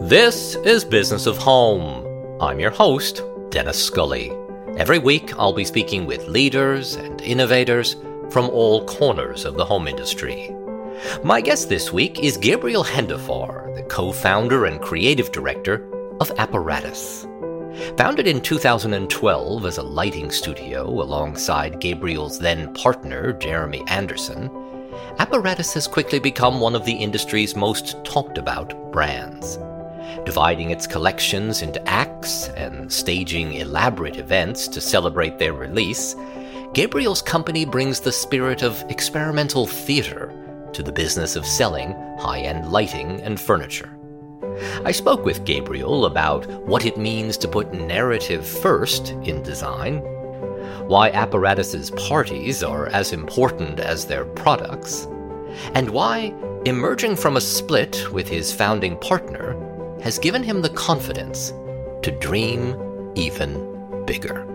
This is Business of Home. I'm your host, Dennis Scully. Every week, I'll be speaking with leaders and innovators from all corners of the home industry. My guest this week is Gabriel Hendifar, the co founder and creative director of Apparatus. Founded in 2012 as a lighting studio alongside Gabriel's then partner, Jeremy Anderson, Apparatus has quickly become one of the industry's most talked about brands dividing its collections into acts and staging elaborate events to celebrate their release, Gabriel's company brings the spirit of experimental theater to the business of selling high end lighting and furniture. I spoke with Gabriel about what it means to put narrative first in design, why Apparatus's parties are as important as their products, and why, emerging from a split with his founding partner, has given him the confidence to dream even bigger.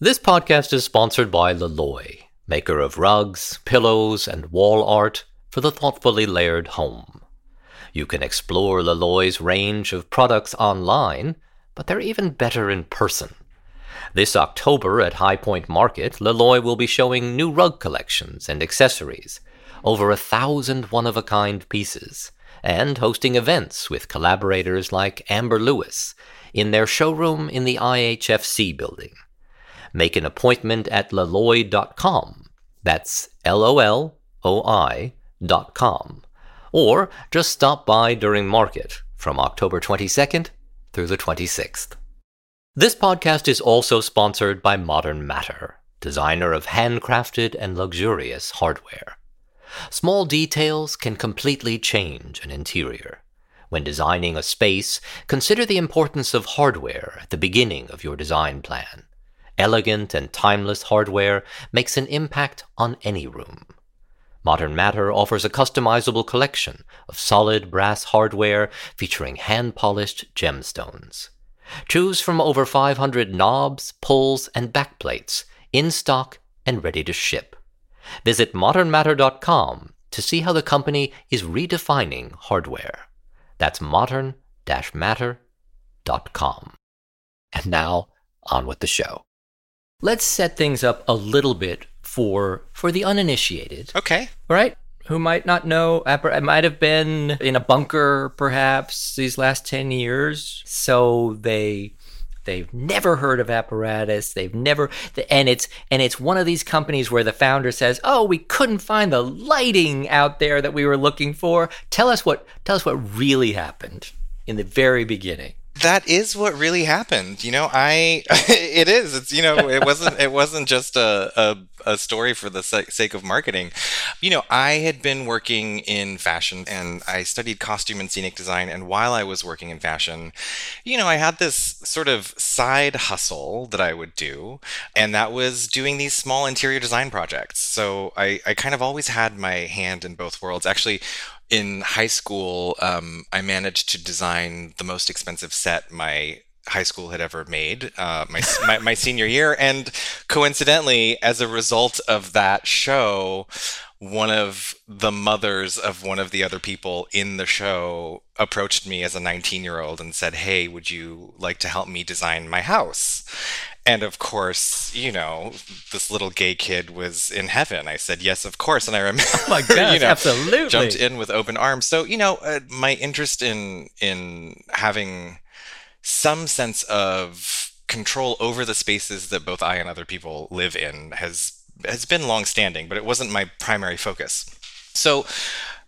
This podcast is sponsored by Loloi, maker of rugs, pillows, and wall art for the thoughtfully layered home. You can explore Loloi's range of products online, but they're even better in person. This October at High Point Market, Loloi will be showing new rug collections and accessories over a thousand one of a kind pieces, and hosting events with collaborators like Amber Lewis in their showroom in the IHFC building. Make an appointment at loloi.com. That's L O L O I dot com. Or just stop by during market from October 22nd through the 26th. This podcast is also sponsored by Modern Matter, designer of handcrafted and luxurious hardware. Small details can completely change an interior. When designing a space, consider the importance of hardware at the beginning of your design plan. Elegant and timeless hardware makes an impact on any room. Modern Matter offers a customizable collection of solid brass hardware featuring hand polished gemstones. Choose from over 500 knobs, pulls, and backplates in stock and ready to ship. Visit modernmatter.com to see how the company is redefining hardware. That's modern matter.com. And now, on with the show. Let's set things up a little bit for for the uninitiated. Okay. Right? Who might not know, I might have been in a bunker perhaps these last 10 years. So they They've never heard of apparatus. They've never, and it's and it's one of these companies where the founder says, "Oh, we couldn't find the lighting out there that we were looking for." Tell us what tell us what really happened in the very beginning that is what really happened. You know, I it is. It's you know, it wasn't it wasn't just a, a, a story for the sake of marketing. You know, I had been working in fashion and I studied costume and scenic design. And while I was working in fashion, you know, I had this sort of side hustle that I would do, and that was doing these small interior design projects. So I I kind of always had my hand in both worlds. Actually, in high school, um, I managed to design the most expensive set my high school had ever made uh, my, my, my senior year. And coincidentally as a result of that show one of the mothers of one of the other people in the show approached me as a 19 year old and said hey would you like to help me design my house and of course, you know, this little gay kid was in heaven. I said, yes, of course. And I remember, oh my you know, absolutely. jumped in with open arms. So, you know, uh, my interest in, in having some sense of control over the spaces that both I and other people live in has, has been longstanding, but it wasn't my primary focus. So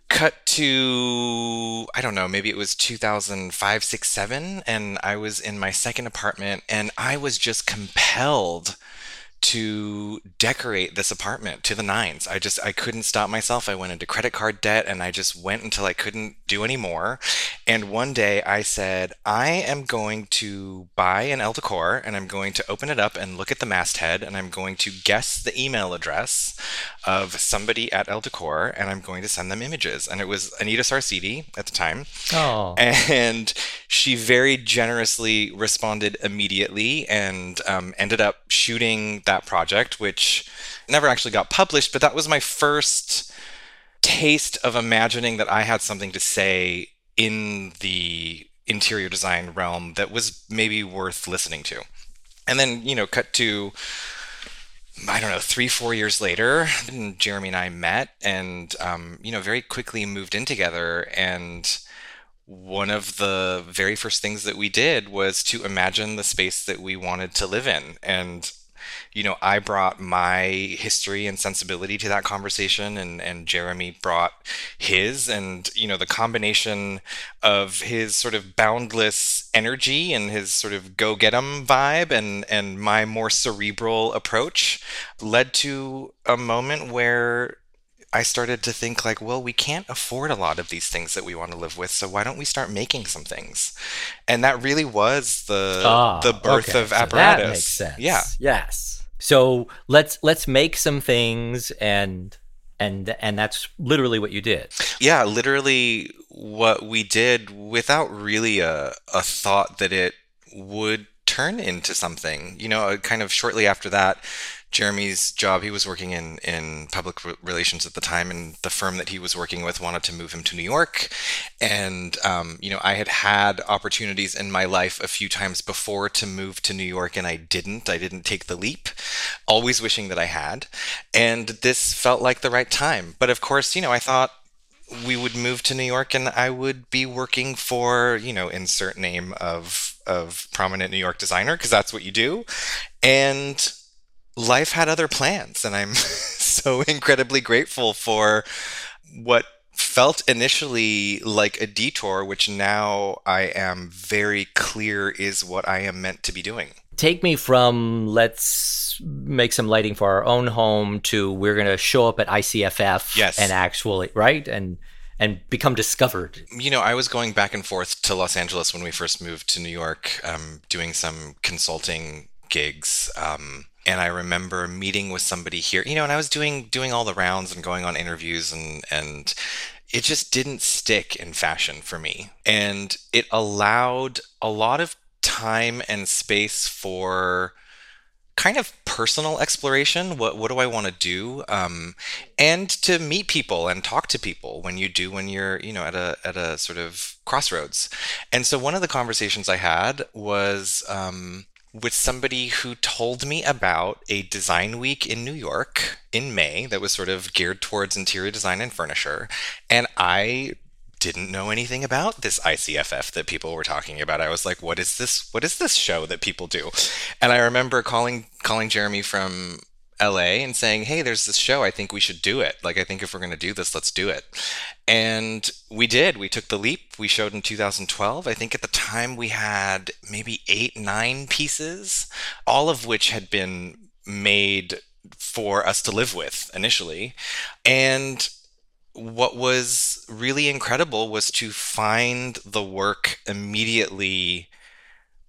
cut to i don't know maybe it was 2005 6 7 and i was in my second apartment and i was just compelled to decorate this apartment to the nines. I just I couldn't stop myself. I went into credit card debt and I just went until I couldn't do anymore. And one day I said, I am going to buy an Elle Decor and I'm going to open it up and look at the masthead and I'm going to guess the email address of somebody at Elle Decor and I'm going to send them images. And it was Anita Sarsidi at the time. Oh. And she very generously responded immediately and um, ended up shooting that project, which never actually got published, but that was my first taste of imagining that I had something to say in the interior design realm that was maybe worth listening to. And then, you know, cut to I don't know, three, four years later, Jeremy and I met and, um, you know, very quickly moved in together. And one of the very first things that we did was to imagine the space that we wanted to live in. And you know, I brought my history and sensibility to that conversation, and, and Jeremy brought his. And, you know, the combination of his sort of boundless energy and his sort of go get 'em vibe and, and my more cerebral approach led to a moment where I started to think like, well, we can't afford a lot of these things that we want to live with, so why don't we start making some things? And that really was the ah, the birth okay. of apparatus. So that makes sense. Yeah. Yes. So let's let's make some things and and and that's literally what you did. Yeah, literally what we did without really a a thought that it would turn into something. You know, kind of shortly after that, Jeremy's job. He was working in in public relations at the time, and the firm that he was working with wanted to move him to New York. And um, you know, I had had opportunities in my life a few times before to move to New York, and I didn't. I didn't take the leap. Always wishing that I had. And this felt like the right time. But of course, you know, I thought we would move to New York, and I would be working for you know insert name of of prominent New York designer because that's what you do. And life had other plans. And I'm so incredibly grateful for what felt initially like a detour, which now I am very clear is what I am meant to be doing. Take me from let's make some lighting for our own home to we're going to show up at ICFF yes. and actually, right? And and become discovered. You know, I was going back and forth to Los Angeles when we first moved to New York, um, doing some consulting gigs. Um, and I remember meeting with somebody here, you know, and I was doing doing all the rounds and going on interviews and and it just didn't stick in fashion for me. And it allowed a lot of time and space for kind of personal exploration. What what do I want to do? Um, and to meet people and talk to people when you do when you're you know at a at a sort of crossroads. And so one of the conversations I had was. Um, with somebody who told me about a design week in New York in May that was sort of geared towards interior design and furniture. And I didn't know anything about this ICFF that people were talking about. I was like, what is this? What is this show that people do? And I remember calling calling Jeremy from LA and saying, "Hey, there's this show. I think we should do it. Like, I think if we're going to do this, let's do it." And we did. We took the leap. We showed in 2012. I think at the time we had maybe eight, nine pieces, all of which had been made for us to live with initially. And what was really incredible was to find the work immediately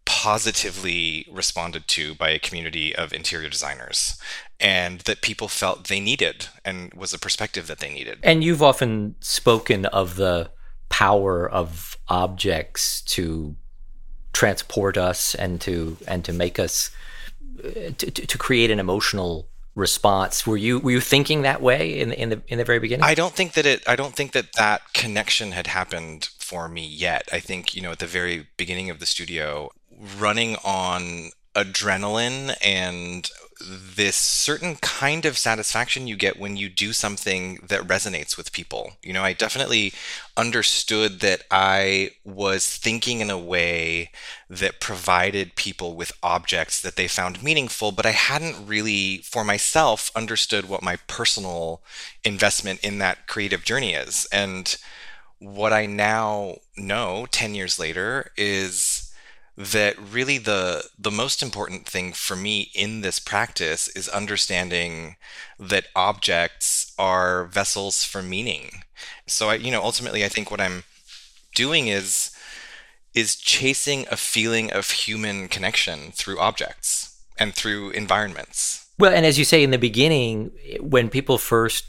positively responded to by a community of interior designers and that people felt they needed and was a perspective that they needed. And you've often spoken of the power of objects to transport us and to and to make us to, to create an emotional response. Were you were you thinking that way in the, in the in the very beginning? I don't think that it i don't think that that connection had happened for me yet. I think you know at the very beginning of the studio running on adrenaline and this certain kind of satisfaction you get when you do something that resonates with people. You know, I definitely understood that I was thinking in a way that provided people with objects that they found meaningful, but I hadn't really, for myself, understood what my personal investment in that creative journey is. And what I now know 10 years later is that really the the most important thing for me in this practice is understanding that objects are vessels for meaning. So I you know ultimately I think what I'm doing is is chasing a feeling of human connection through objects and through environments. Well, and as you say in the beginning, when people first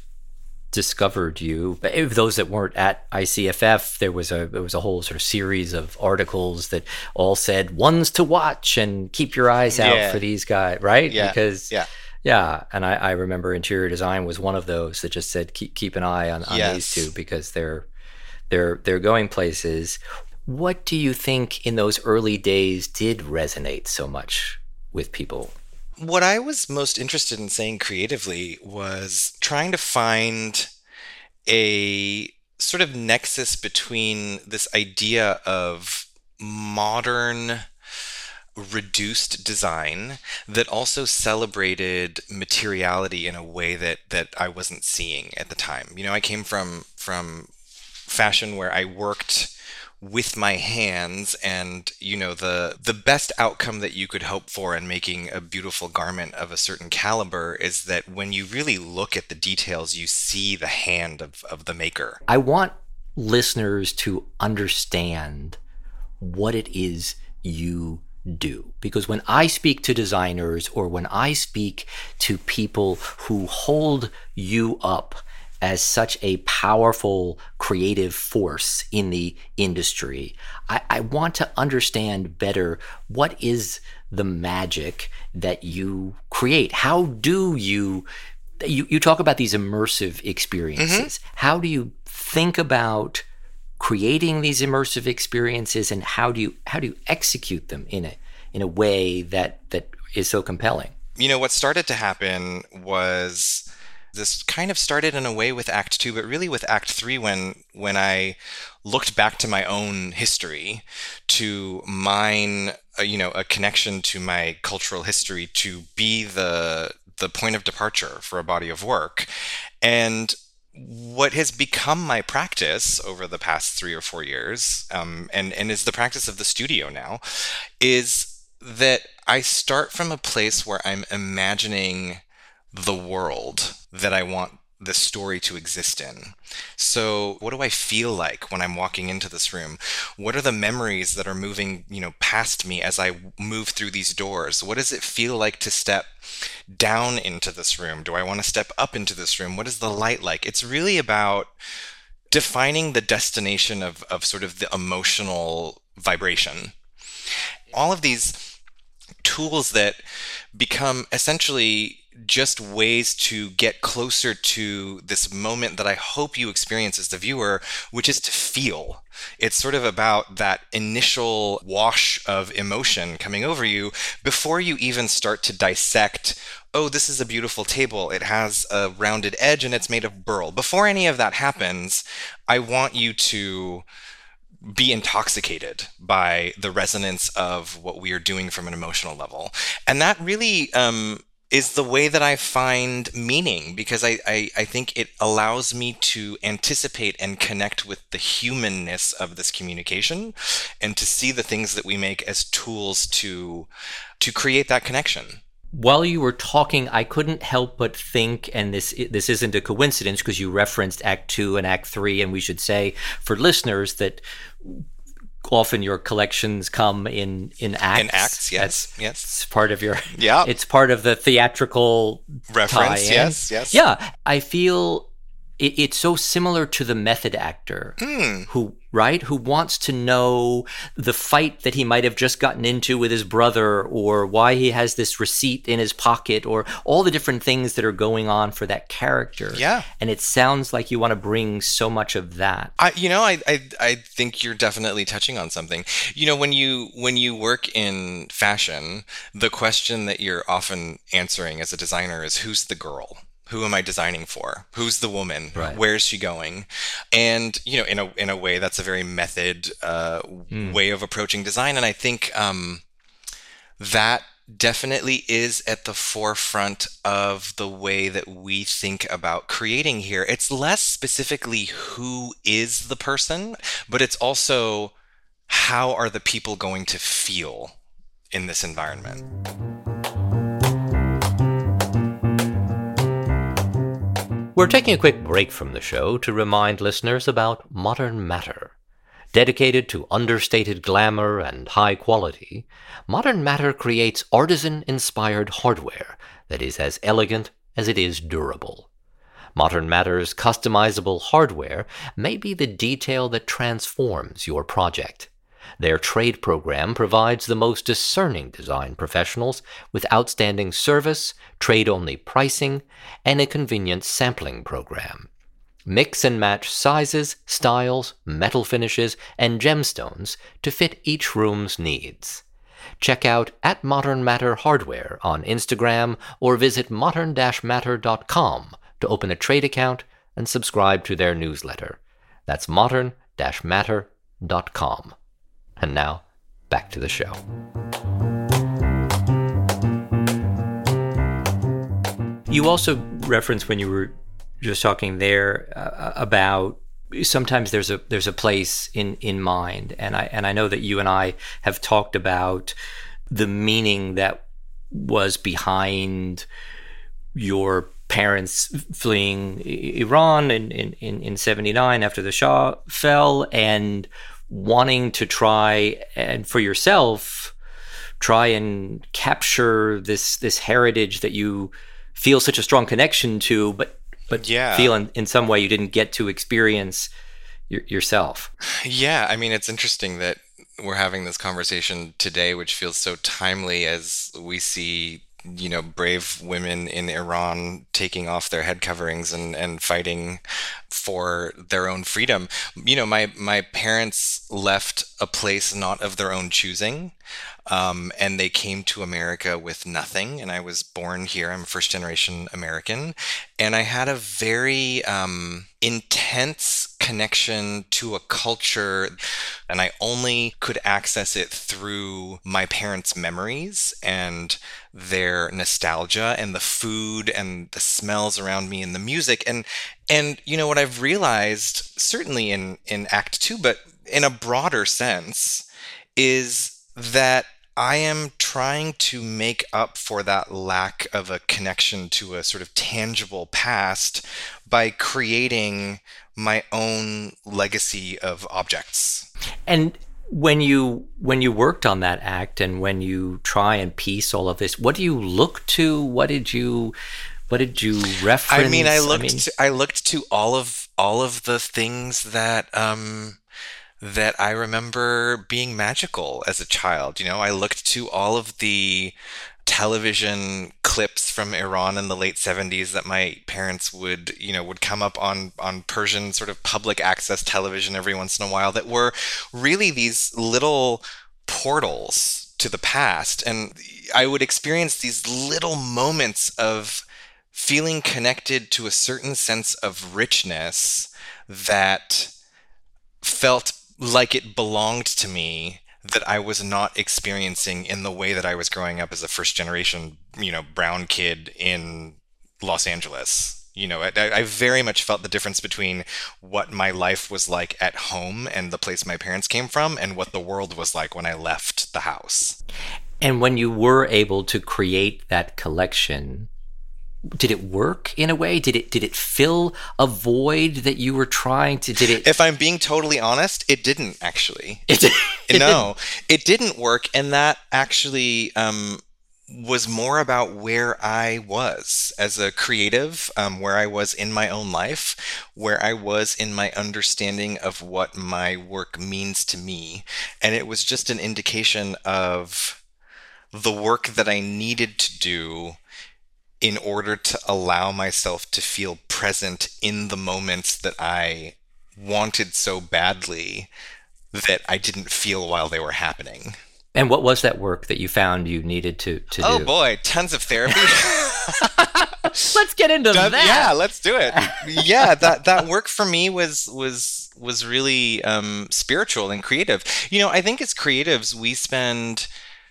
discovered you. Those that weren't at ICFF, there was a there was a whole sort of series of articles that all said ones to watch and keep your eyes out yeah. for these guys, right? Yeah. Because yeah. Yeah, and I, I, remember interior design was one of those that just said keep keep an eye on, on yes. these two because they're they're they're going places. What do you think in those early days did resonate so much with people? What I was most interested in saying creatively was trying to find a sort of nexus between this idea of modern reduced design that also celebrated materiality in a way that that I wasn't seeing at the time. You know, I came from from fashion where I worked with my hands and you know the the best outcome that you could hope for in making a beautiful garment of a certain caliber is that when you really look at the details you see the hand of, of the maker i want listeners to understand what it is you do. Because when I speak to designers or when I speak to people who hold you up as such a powerful creative force in the industry, I, I want to understand better what is the magic that you create. How do you you, you talk about these immersive experiences. Mm-hmm. How do you think about creating these immersive experiences and how do you how do you execute them in a in a way that that is so compelling you know what started to happen was this kind of started in a way with act 2 but really with act 3 when when i looked back to my own history to mine a, you know a connection to my cultural history to be the the point of departure for a body of work. And what has become my practice over the past three or four years, um, and and is the practice of the studio now, is that I start from a place where I'm imagining the world that I want the story to exist in. So, what do I feel like when I'm walking into this room? What are the memories that are moving, you know, past me as I move through these doors? What does it feel like to step down into this room? Do I want to step up into this room? What is the light like? It's really about defining the destination of, of sort of the emotional vibration. All of these tools that become essentially just ways to get closer to this moment that I hope you experience as the viewer, which is to feel. It's sort of about that initial wash of emotion coming over you before you even start to dissect. Oh, this is a beautiful table. It has a rounded edge and it's made of burl. Before any of that happens, I want you to be intoxicated by the resonance of what we are doing from an emotional level. And that really um, is the way that I find meaning because I, I, I, think it allows me to anticipate and connect with the humanness of this communication and to see the things that we make as tools to to create that connection. While you were talking, I couldn't help but think, and this this isn't a coincidence because you referenced Act Two and Act Three, and we should say for listeners that often your collections come in in acts. In acts, yes, That's, yes. It's part of your yeah. It's part of the theatrical reference. Tie-in. Yes, yes. Yeah, I feel it, it's so similar to the method actor mm. who right? Who wants to know the fight that he might have just gotten into with his brother or why he has this receipt in his pocket or all the different things that are going on for that character. Yeah. And it sounds like you want to bring so much of that. I, you know I, I i think you're definitely touching on something. You know when you when you work in fashion the question that you're often answering as a designer is who's the girl who am I designing for? Who's the woman? Right. Where is she going? And you know, in a in a way, that's a very method uh, mm. way of approaching design. And I think um, that definitely is at the forefront of the way that we think about creating here. It's less specifically who is the person, but it's also how are the people going to feel in this environment. We're taking a quick break from the show to remind listeners about Modern Matter. Dedicated to understated glamour and high quality, Modern Matter creates artisan inspired hardware that is as elegant as it is durable. Modern Matter's customizable hardware may be the detail that transforms your project. Their trade program provides the most discerning design professionals with outstanding service, trade only pricing, and a convenient sampling program. Mix and match sizes, styles, metal finishes, and gemstones to fit each room's needs. Check out at Modern Matter Hardware on Instagram or visit modern-matter.com to open a trade account and subscribe to their newsletter. That's modern-matter.com. And now, back to the show. You also referenced when you were just talking there uh, about sometimes there's a there's a place in in mind and I and I know that you and I have talked about the meaning that was behind your parents fleeing Iran in, in, in 79 after the Shah fell and wanting to try and for yourself try and capture this this heritage that you feel such a strong connection to but but yeah. feel in, in some way you didn't get to experience y- yourself yeah i mean it's interesting that we're having this conversation today which feels so timely as we see you know brave women in Iran taking off their head coverings and and fighting for their own freedom. You know, my my parents left a place not of their own choosing. Um, and they came to America with nothing. And I was born here. I'm first generation American. And I had a very um, intense connection to a culture. And I only could access it through my parents' memories and their nostalgia and the food and the smells around me and the music. And, and, you know, what I've realized, certainly in, in Act Two, but in a broader sense, is that I am trying to make up for that lack of a connection to a sort of tangible past by creating my own legacy of objects. And when you when you worked on that act and when you try and piece all of this, what do you look to? What did you what did you reference? I mean, I looked I, mean, to, I looked to all of all of the things that um that I remember being magical as a child. You know, I looked to all of the television clips from Iran in the late 70s that my parents would, you know, would come up on on Persian sort of public access television every once in a while that were really these little portals to the past and I would experience these little moments of feeling connected to a certain sense of richness that felt like it belonged to me that I was not experiencing in the way that I was growing up as a first generation, you know, brown kid in Los Angeles. You know, I, I, very much felt the difference between what my life was like at home and the place my parents came from and what the world was like when I left the house. And when you were able to create that collection, did it work in a way did it did it fill a void that you were trying to did it if i'm being totally honest it didn't actually it, it no didn't. it didn't work and that actually um, was more about where I was as a creative, um, where I was in my own life, where I was in my understanding of what my work means to me. And it was just an indication of the work that I needed to do in order to allow myself to feel present in the moments that I wanted so badly that I didn't feel while they were happening. And what was that work that you found you needed to, to oh do? Oh boy, tons of therapy. let's get into that. Yeah, let's do it. yeah, that that work for me was was was really um, spiritual and creative. You know, I think as creatives we spend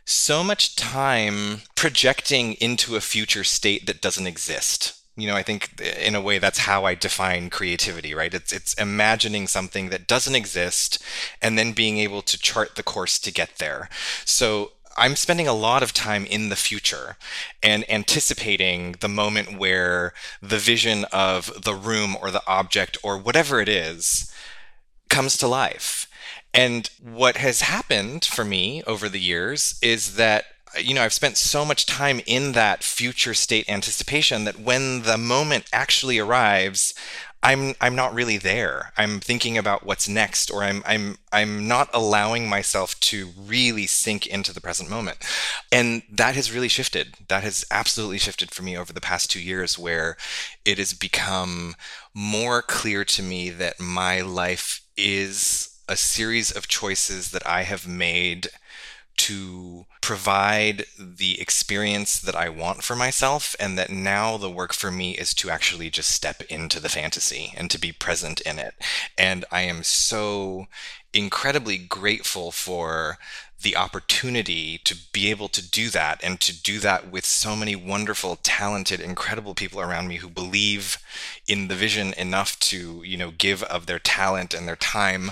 so much time projecting into a future state that doesn't exist. You know, I think in a way that's how I define creativity, right? It's it's imagining something that doesn't exist and then being able to chart the course to get there. So I'm spending a lot of time in the future and anticipating the moment where the vision of the room or the object or whatever it is comes to life. And what has happened for me over the years is that you know, I've spent so much time in that future state anticipation that when the moment actually arrives, I'm I'm not really there. I'm thinking about what's next or I'm I'm I'm not allowing myself to really sink into the present moment. And that has really shifted. That has absolutely shifted for me over the past 2 years where it has become more clear to me that my life is a series of choices that I have made to provide the experience that I want for myself, and that now the work for me is to actually just step into the fantasy and to be present in it. And I am so incredibly grateful for the opportunity to be able to do that and to do that with so many wonderful talented incredible people around me who believe in the vision enough to you know give of their talent and their time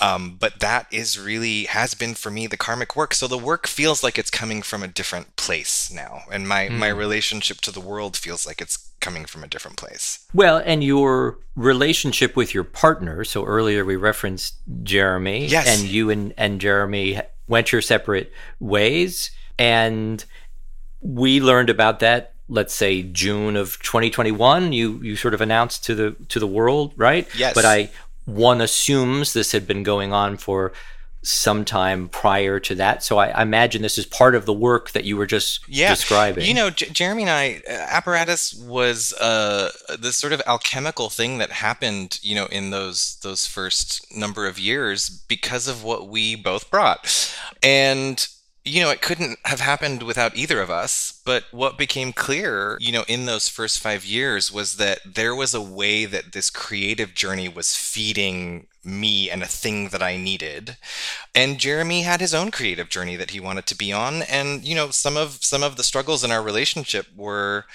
um, but that is really has been for me the karmic work so the work feels like it's coming from a different place now and my mm. my relationship to the world feels like it's coming from a different place well and your relationship with your partner so earlier we referenced jeremy yes. and you and, and jeremy went your separate ways. And we learned about that let's say June of 2021 you you sort of announced to the to the world right? Yes. But I one assumes this had been going on for some time prior to that. So I, I imagine this is part of the work that you were just yeah. describing. You know J- Jeremy and I uh, apparatus was uh this sort of alchemical thing that happened you know in those those first number of years because of what we both brought. And you know, it couldn't have happened without either of us. But what became clear, you know, in those first five years was that there was a way that this creative journey was feeding me and a thing that I needed. And Jeremy had his own creative journey that he wanted to be on. And, you know, some of some of the struggles in our relationship were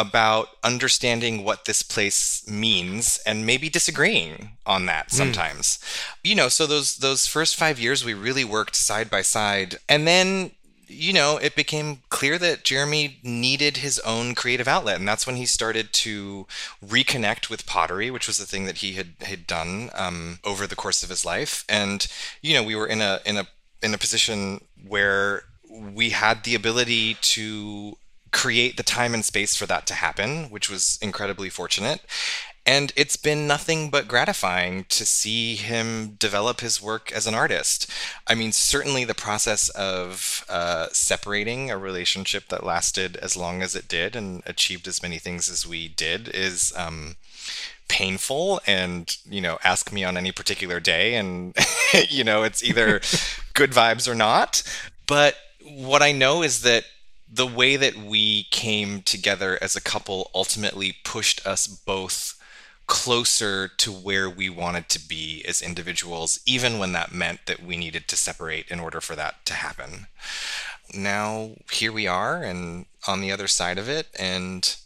about understanding what this place means and maybe disagreeing on that hmm. sometimes. Mm. You know, so those those first 5 years we really worked side by side and then you know, it became clear that Jeremy needed his own creative outlet, and that's when he started to reconnect with pottery, which was the thing that he had had done um, over the course of his life. And you know, we were in a in a in a position where we had the ability to create the time and space for that to happen, which was incredibly fortunate. And it's been nothing but gratifying to see him develop his work as an artist. I mean, certainly the process of uh, separating a relationship that lasted as long as it did and achieved as many things as we did is. Um, painful and you know ask me on any particular day and you know it's either good vibes or not but what i know is that the way that we came together as a couple ultimately pushed us both closer to where we wanted to be as individuals, even when that meant that we needed to separate in order for that to happen. Now, here we are, and on the other side of it, and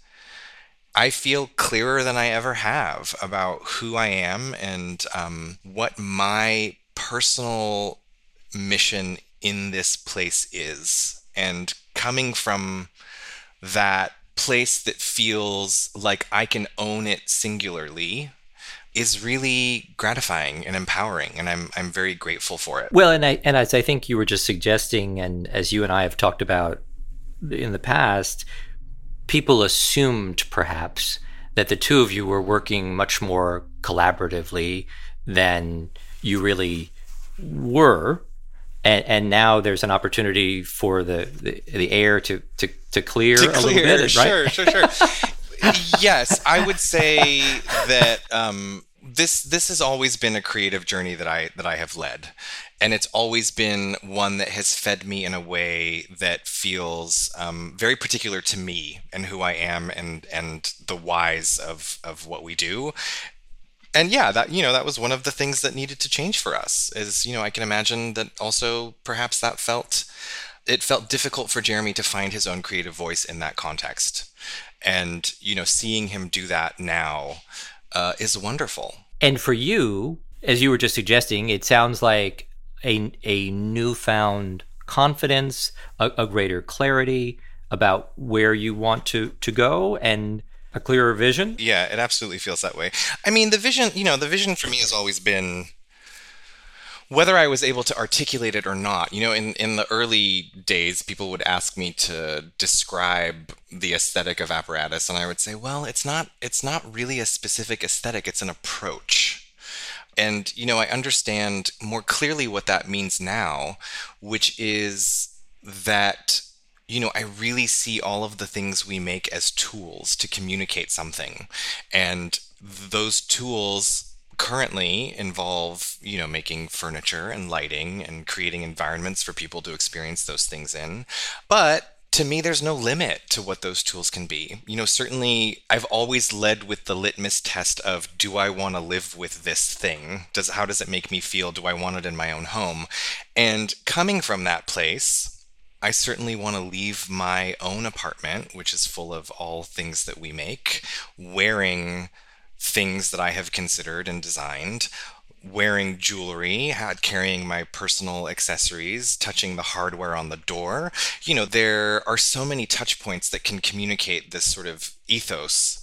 I feel clearer than I ever have about who I am and um, what my personal mission in this place is. And coming from that place that feels like I can own it singularly is really gratifying and empowering and I'm I'm very grateful for it. Well, and I and as I think you were just suggesting and as you and I have talked about in the past, people assumed perhaps that the two of you were working much more collaboratively than you really were and, and now there's an opportunity for the, the, the air to, to, to clear to a clear, little bit, right? Sure, sure, sure. yes, I would say that um, this this has always been a creative journey that I that I have led, and it's always been one that has fed me in a way that feels um, very particular to me and who I am and and the whys of of what we do and yeah, that you know that was one of the things that needed to change for us. Is you know I can imagine that also perhaps that felt it felt difficult for Jeremy to find his own creative voice in that context, and you know seeing him do that now uh, is wonderful. And for you, as you were just suggesting, it sounds like a a newfound confidence, a, a greater clarity about where you want to to go, and a clearer vision? Yeah, it absolutely feels that way. I mean, the vision, you know, the vision for me has always been whether I was able to articulate it or not, you know, in, in the early days, people would ask me to describe the aesthetic of apparatus, and I would say, well, it's not it's not really a specific aesthetic; it's an approach. And you know, I understand more clearly what that means now, which is that you know, I really see all of the things we make as tools to communicate something, and those tools currently involve you know making furniture and lighting and creating environments for people to experience those things in. But to me there's no limit to what those tools can be. You know certainly i've always led with the litmus test of do i want to live with this thing? Does how does it make me feel? Do i want it in my own home? And coming from that place I certainly want to leave my own apartment, which is full of all things that we make, wearing things that I have considered and designed, wearing jewelry, carrying my personal accessories, touching the hardware on the door. You know, there are so many touch points that can communicate this sort of ethos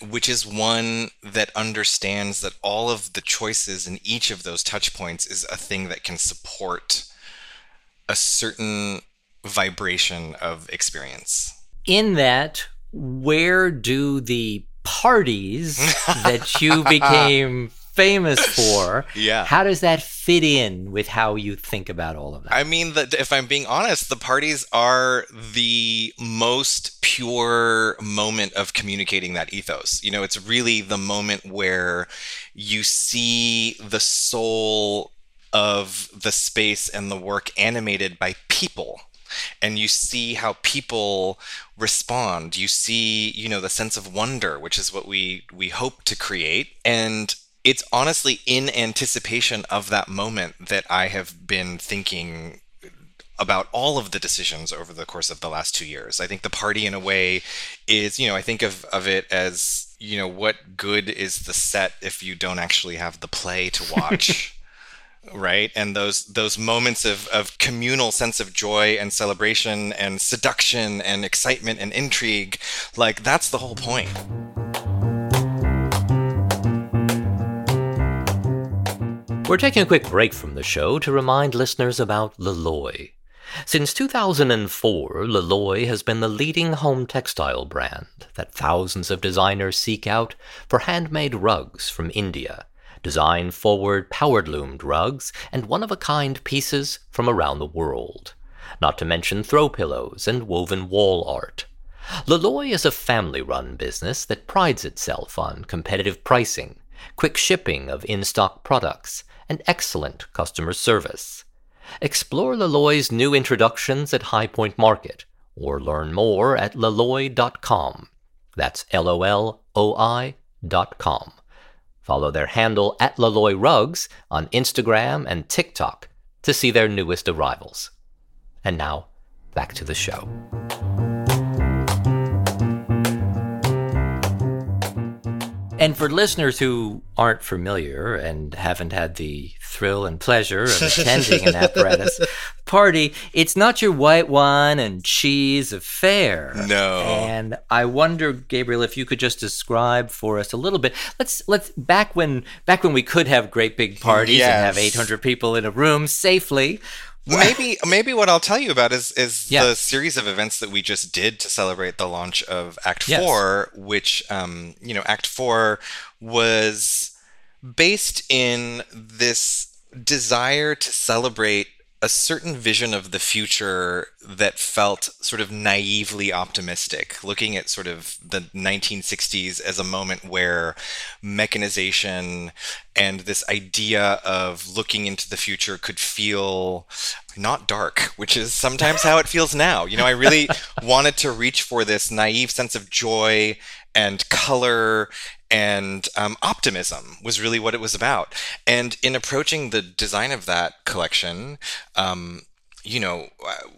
which is one that understands that all of the choices in each of those touch points is a thing that can support a certain vibration of experience. In that, where do the parties that you became famous for. Yeah. How does that fit in with how you think about all of that? I mean, the, if I'm being honest, the parties are the most pure moment of communicating that ethos. You know, it's really the moment where you see the soul of the space and the work animated by people and you see how people respond you see you know the sense of wonder which is what we we hope to create and it's honestly in anticipation of that moment that i have been thinking about all of the decisions over the course of the last two years. I think the party, in a way, is, you know, I think of, of it as, you know, what good is the set if you don't actually have the play to watch? right? And those those moments of, of communal sense of joy and celebration and seduction and excitement and intrigue like that's the whole point. We're taking a quick break from the show to remind listeners about Loloi. Since 2004, Loloi has been the leading home textile brand that thousands of designers seek out for handmade rugs from India design forward powered loomed rugs, and one of a kind pieces from around the world. Not to mention throw pillows and woven wall art. Loloi is a family run business that prides itself on competitive pricing, quick shipping of in stock products, and excellent customer service. Explore Loloi's new introductions at High Point Market or learn more at loloi.com. That's L O L O I.com. Follow their handle at Loloi Rugs on Instagram and TikTok to see their newest arrivals. And now, back to the show. And for listeners who aren't familiar and haven't had the thrill and pleasure of attending an apparatus party, it's not your white wine and cheese affair. No. And I wonder, Gabriel, if you could just describe for us a little bit. Let's let's back when back when we could have great big parties Yes. and have 800 people in a room safely. Maybe maybe what I'll tell you about is is Yeah. the series of events that we just did to celebrate the launch of Act Yes. Four, which um, you know Act Four was based in this desire to celebrate a certain vision of the future that felt sort of naively optimistic, looking at sort of the 1960s as a moment where mechanization and this idea of looking into the future could feel not dark, which is sometimes how it feels now. You know, I really wanted to reach for this naive sense of joy and color and um, optimism was really what it was about. And in approaching the design of that collection, um, you know, uh,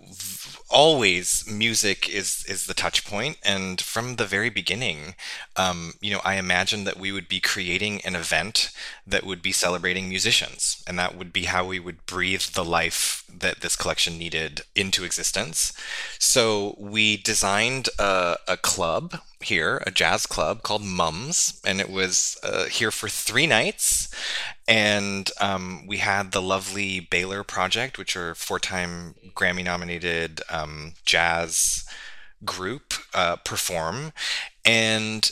always music is is the touch point. And from the very beginning um, you know i imagined that we would be creating an event that would be celebrating musicians. And that would be how we would breathe the life that this collection needed into existence. So we designed a, a club here, a jazz club called Mums, and it was uh, here for three nights. And um, we had the lovely Baylor Project, which are four-time Grammy-nominated um, jazz group, uh, perform, and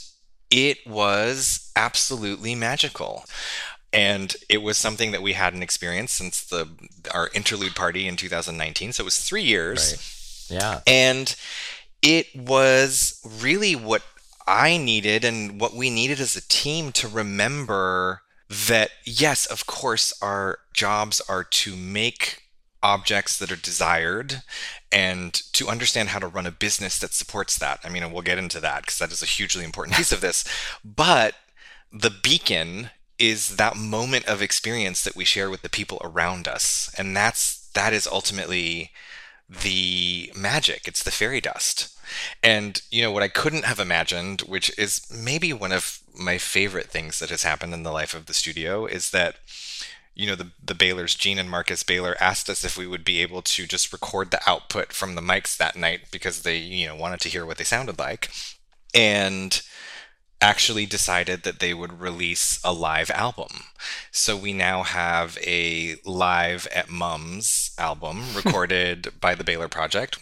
it was absolutely magical. And it was something that we hadn't experienced since the our interlude party in 2019 so it was three years. Right. yeah. And it was really what i needed and what we needed as a team to remember that yes of course our jobs are to make objects that are desired and to understand how to run a business that supports that. I mean, we'll get into that because that is a hugely important piece of this. But the beacon is that moment of experience that we share with the people around us. And that's that is ultimately the magic. It's the fairy dust. And you know what I couldn't have imagined, which is maybe one of my favorite things that has happened in the life of the studio, is that you know the the Baylors, Jean and Marcus Baylor, asked us if we would be able to just record the output from the mics that night because they you know wanted to hear what they sounded like, and actually decided that they would release a live album. So we now have a live at Mums album recorded by the Baylor Project,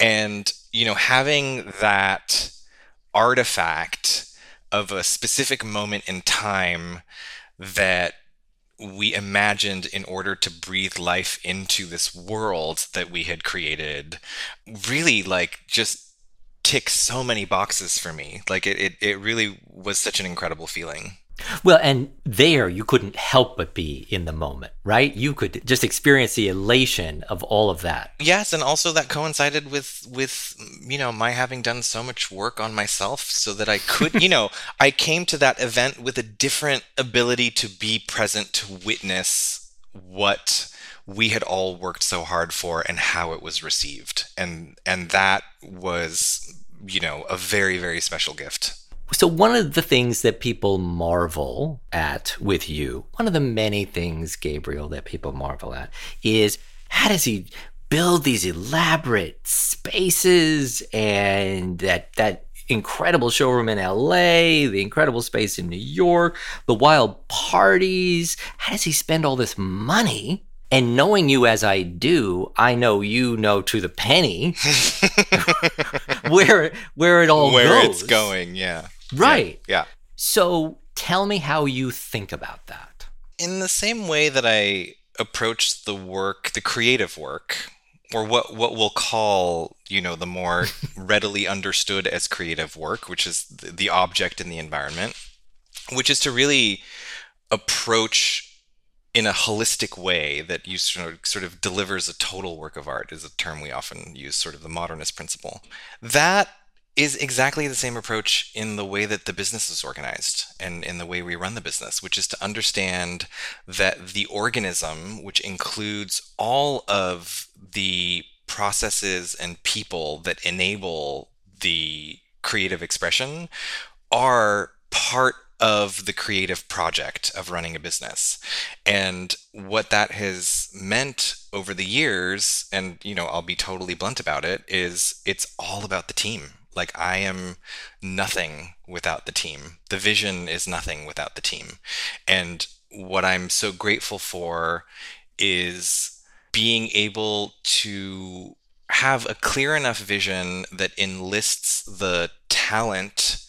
and you know having that artifact of a specific moment in time that we imagined in order to breathe life into this world that we had created really like just ticks so many boxes for me like it, it, it really was such an incredible feeling well, and there you couldn't help but be in the moment, right? You could just experience the elation of all of that. Yes, and also that coincided with with you know my having done so much work on myself so that I could, you know, I came to that event with a different ability to be present to witness what we had all worked so hard for and how it was received. And and that was, you know, a very very special gift. So, one of the things that people marvel at with you, one of the many things, Gabriel, that people marvel at is how does he build these elaborate spaces and that, that incredible showroom in LA, the incredible space in New York, the wild parties? How does he spend all this money? And knowing you as I do, I know you know to the penny where where it all where goes. it's going. Yeah. Right. Yeah. yeah. So tell me how you think about that. In the same way that I approach the work, the creative work, or what what we'll call, you know, the more readily understood as creative work, which is the, the object in the environment, which is to really approach in a holistic way that you sort of, sort of delivers a total work of art is a term we often use, sort of the modernist principle. That is exactly the same approach in the way that the business is organized and in the way we run the business, which is to understand that the organism, which includes all of the processes and people that enable the creative expression, are part of the creative project of running a business. And what that has meant over the years, and you know, I'll be totally blunt about it, is it's all about the team like I am nothing without the team. The vision is nothing without the team. And what I'm so grateful for is being able to have a clear enough vision that enlists the talent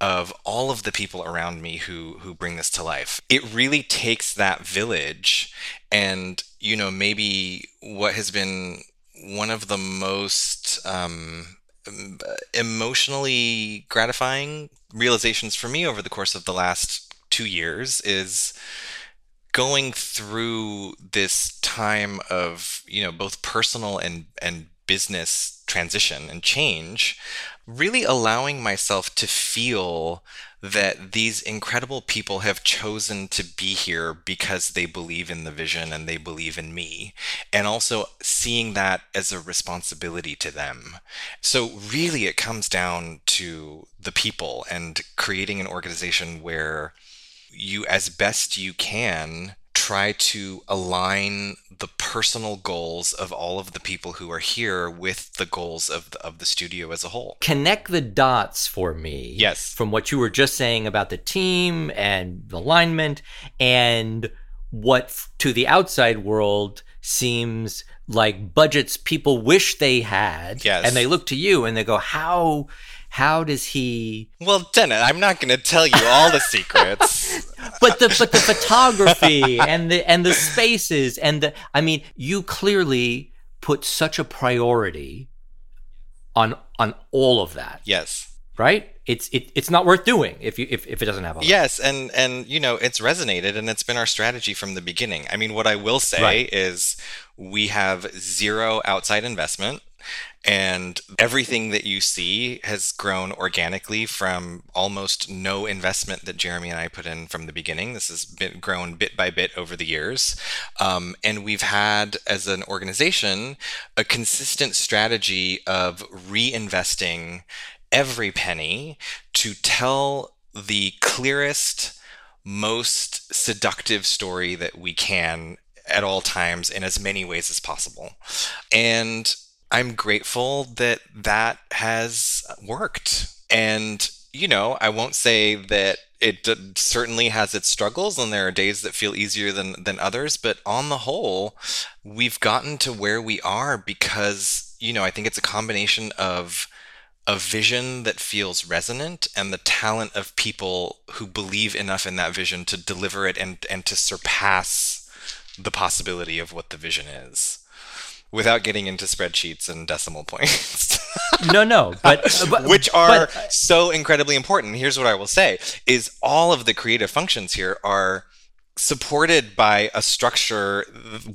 of all of the people around me who who bring this to life. It really takes that village and you know maybe what has been one of the most um, emotionally gratifying realizations for me over the course of the last two years is going through this time of you know both personal and and business transition and change really allowing myself to feel that these incredible people have chosen to be here because they believe in the vision and they believe in me, and also seeing that as a responsibility to them. So, really, it comes down to the people and creating an organization where you, as best you can, try to align the personal goals of all of the people who are here with the goals of the, of the studio as a whole. Connect the dots for me. Yes. From what you were just saying about the team and the alignment and what to the outside world seems like budgets people wish they had. Yes. And they look to you and they go, how how does he Well, Dennis, I'm not going to tell you all the secrets. but the but the photography and the and the spaces and the I mean, you clearly put such a priority on on all of that, yes. right? It's it, it's not worth doing if you if, if it doesn't have a Yes, and and you know, it's resonated and it's been our strategy from the beginning. I mean, what I will say Right. is we have zero outside investment and everything that you see has grown organically from almost no investment that Jeremy and I put in from the beginning. This has been grown bit by bit over the years. Um, and we've had, as an organization, a consistent strategy of reinvesting every penny to tell the clearest, most seductive story that we can at all times in as many ways as possible. And I'm grateful that that has worked. And, you know, I won't say that it d- certainly has its struggles and there are days that feel easier than, than others, but on the whole, we've gotten to where we are because, you know, I think it's a combination of a vision that feels resonant and the talent of people who believe enough in that vision to deliver it and, and to surpass the possibility of what the vision is without getting into spreadsheets and decimal points. No no but, but which are but- so incredibly important. Here's what i will say is all of the creative functions here are supported by a structure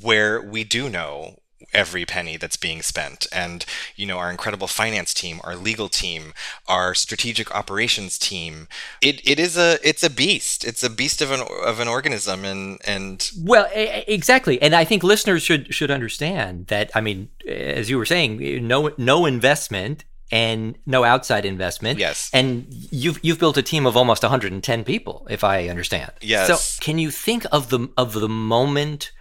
where we do know every penny that's being spent and you know our incredible finance team our legal team our strategic operations team it, it is a it's a beast it's a beast of an of an organism and and Well, exactly, and I think listeners should should understand that. I mean, as you were saying, no no investment and no outside investment. Yes. and you've you've built a team of almost 110 people, if I understand. Yes. So, can you think of the of the moment?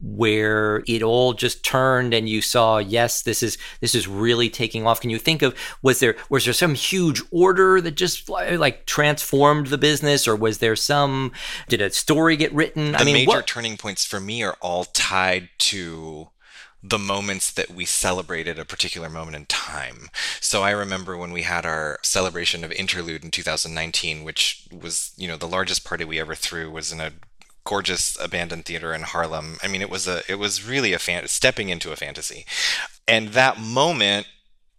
Where it all just turned and you saw yes this is this is really taking off can you think of was there was there some huge order that just like transformed the business or was there some did a story get written the i mean major what, turning points for me are all tied to the moments that we celebrated a particular moment in time. So I remember when we had our celebration of Interlude in 2019, which was, you know, the largest party we ever threw was in a gorgeous abandoned theater in Harlem. I mean, it was a it was really a fan stepping into a fantasy. And that moment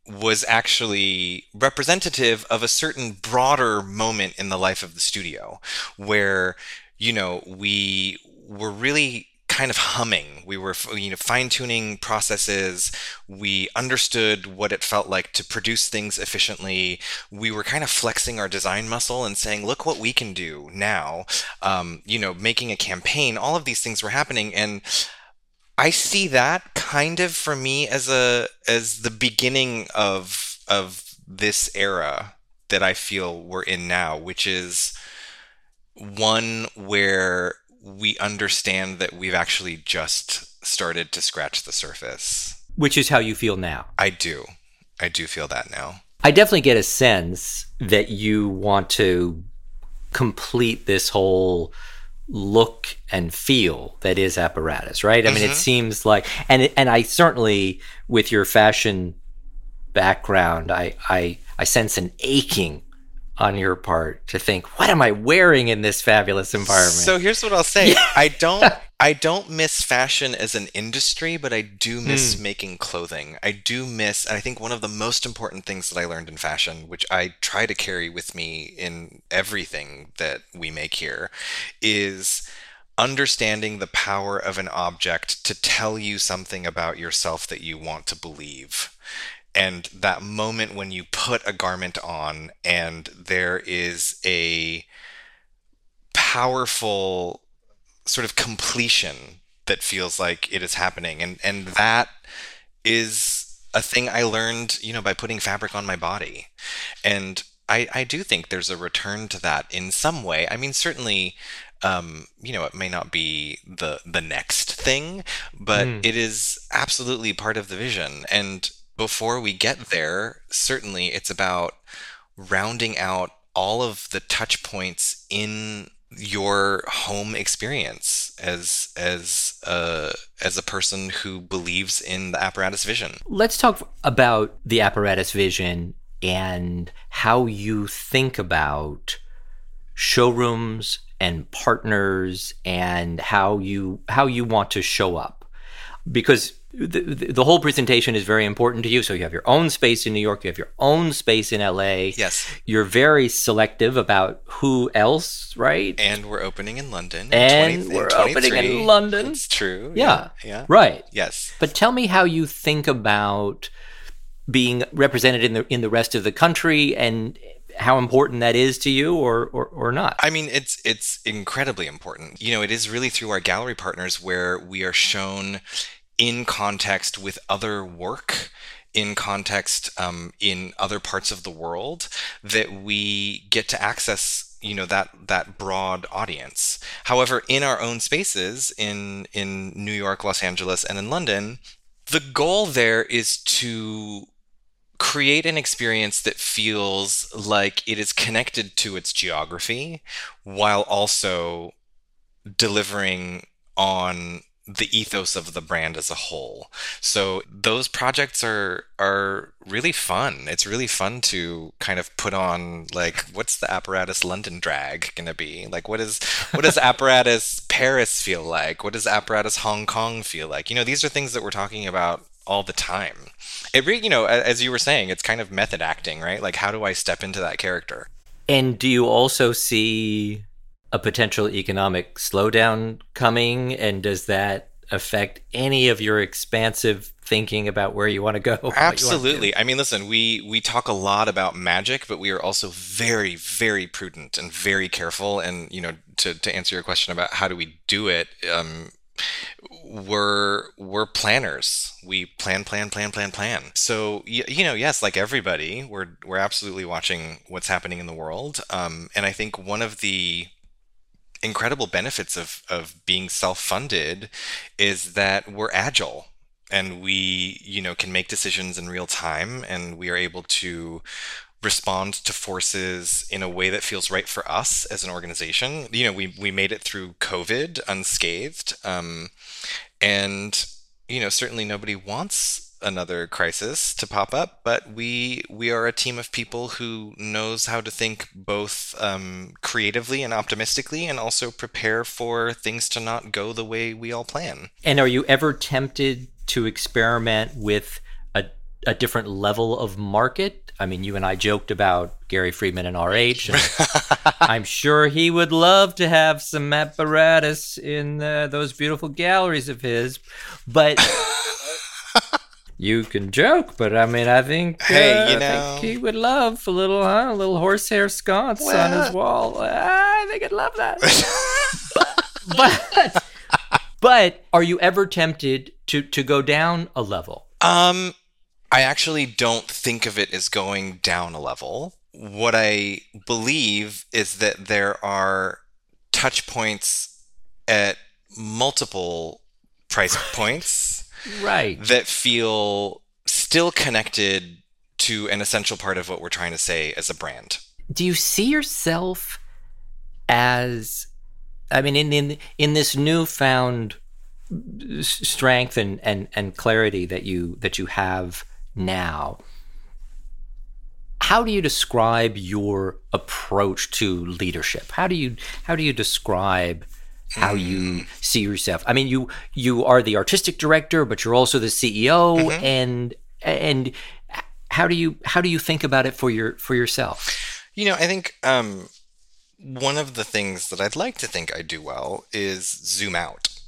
was actually representative of a certain broader moment in the life of the studio where you know we were really kind of humming. We were you know fine tuning processes. We understood what it felt like to produce things efficiently. We were kind of flexing our design muscle and saying look what we can do now. Um, you know making a campaign. All of these things were happening and I see that kind of for me as a as the beginning of of this era that I feel we're in now, which is one where we understand that we've actually just started to scratch the surface. which is how you feel now I do. I do feel that now. I definitely get a sense that you want to complete this whole look and feel that is apparatus, right? I mean, it mm-hmm. seems like, and and I certainly, with your fashion background, I I I sense an aching on your part to think, what am I wearing in this fabulous environment? So here's what I'll say. I don't I don't miss fashion as an industry, but I do miss hmm. making clothing. I do miss and I think one of the most important things that I learned in fashion, which I try to carry with me in everything that we make here, is understanding the power of an object to tell you something about yourself that you want to believe and that moment when you put a garment on and there is a powerful sort of completion that feels like it is happening and and that is a thing I learned, you know, by putting fabric on my body. And I, I do think there's a return to that in some way. I mean, certainly um, you know, it may not be the the next thing, but Mm. it is absolutely part of the vision. And before we get there, certainly it's about rounding out all of the touch points in your home experience as as a as a person who believes in the apparatus vision. Let's talk about the apparatus vision and how you think about showrooms and partners and how you how you want to show up because the, the whole presentation is very important to you so you have your own space in New York you have your own space in LA Yes. you're very selective about who else right And we're opening in London. in And 20 we're opening in London. It's true. Yeah. Yeah. right Yes. But tell me how you think about being represented in the in the rest of the country and how important that is to you or or, or not. I mean, it's it's incredibly important. You know, it is really through our gallery partners where we are shown in context with other work, in context um, in other parts of the world, that we get to access you know that that broad audience. However, in our own spaces in in New York, Los Angeles, and in London, the goal there is to create an experience that feels like it is connected to its geography while also delivering on the ethos of the brand as a whole. So those projects are are really fun. It's really fun to kind of put on like what's the apparatus London drag to be? Like what is what does apparatus Paris feel like? What does apparatus Hong Kong feel like? You know, these are things that we're talking about all the time. It really, you know, as you were saying, it's kind of method acting, right? Like how do I step into that character? and do you also see a potential economic slowdown coming and does that affect any of your expansive thinking about where you want to go? you? Absolutely. I mean, listen, we we talk a lot about magic, but we are also very, very prudent and very careful. And you know, to to answer your question about how do we do it, um, we're we're planners. We plan, plan, plan, plan, plan. So y- you know, yes, like everybody, we're we're absolutely watching what's happening in the world. Um, and I think one of the incredible benefits of of being self-funded is that we're agile and we you know can make decisions in real time and we are able to respond to forces in a way that feels right for us as an organization. You know we we made it through covid unscathed um, and you know certainly nobody wants another crisis to pop up but we we are a team of people who knows how to think both um, creatively and optimistically and also prepare for things to not go the way we all plan And are you ever tempted to experiment with a, a different level of market? I mean, you and I joked about Gary Friedman and RH. And I'm sure he would love to have some apparatus in uh, those beautiful galleries of his, but. You can joke, but I mean, I think Hey, uh, you know- think he would love a little, huh, a little horsehair sconce on his wall. I think I'd love that. but but are you ever tempted to to go down a level? Um, I actually don't think of it as going down a level. What I believe is that there are touch points at multiple price points Right. that feel still connected to an essential part of what we're trying to say as a brand. Do you see yourself as I mean in in in this newfound strength and and and clarity that you that you have now how do you describe your approach to leadership how do you how do you describe how you see yourself. I mean you you are the artistic director but you're also the ceo and and how do you how do you think about it for your for yourself? You know, I think um, one of the things that I'd like to think I do well is zoom out,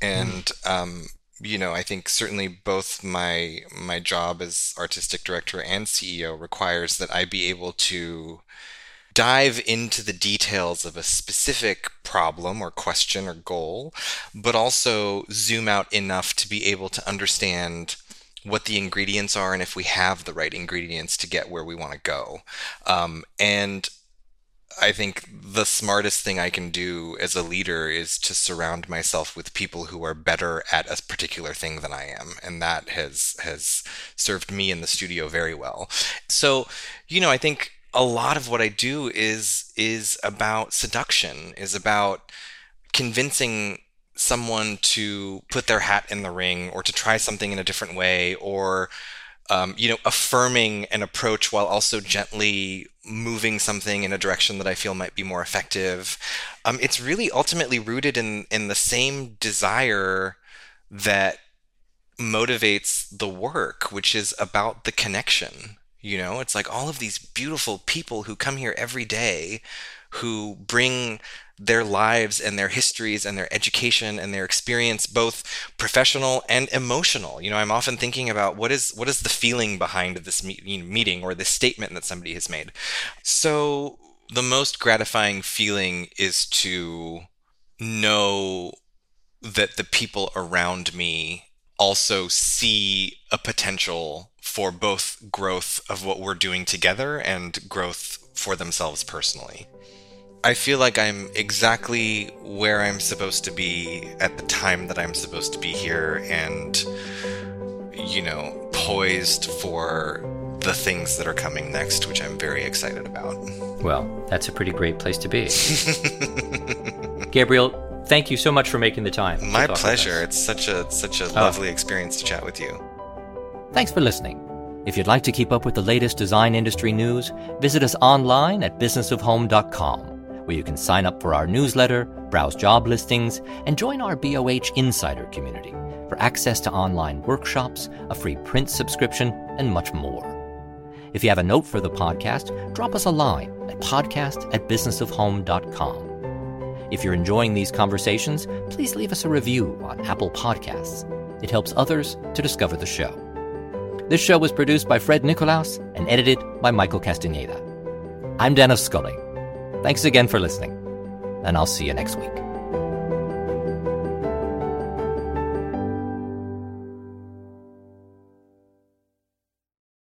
and um, you know, I think certainly both my my job as artistic director and CEO requires that I be able to dive into the details of a specific problem or question or goal, but also zoom out enough to be able to understand what the ingredients are and if we have the right ingredients to get where we want to go. Um, and I think the smartest thing I can do as a leader is to surround myself with people who are better at a particular thing than I am, and that has has served me in the studio very well. So, you know, I think a lot of what I do is is about seduction, is about convincing someone to put their hat in the ring or to try something in a different way or um, you know affirming an approach while also gently moving something in a direction that I feel might be more effective. Um, it's really ultimately rooted in in the same desire that motivates the work, which is about the connection. You know, it's like all of these beautiful people who come here every day who bring their lives and their histories and their education and their experience both professional and emotional. You know i'm often thinking about what is what is the feeling behind this meeting or this statement that somebody has made. So the most gratifying feeling is to know that the people around me also see a potential for both growth of what we're doing together and growth for themselves personally. I feel like I'm exactly where I'm supposed to be at the time that I'm supposed to be here and, you know, poised for the things that are coming next, which I'm very excited about. Well, that's a pretty great place to be. Gabriel, thank you so much for making the time. My pleasure. It's such a such a oh. lovely experience to chat with you. Thanks for listening. If you'd like to keep up with the latest design industry news, visit us online at businessofhome.com where you can sign up for our newsletter, browse job listings, and join our BOH Insider community for access to online workshops, a free print subscription, and much more. If you have a note for the podcast, drop us a line at podcast at businessofhome.com. If you're enjoying these conversations, please leave us a review on Apple Podcasts. It helps others to discover the show. This show was produced by Fred Nicolaus and edited by Michael Castaneda. I'm Dennis Scully. Thanks again for listening, and I'll see you next week.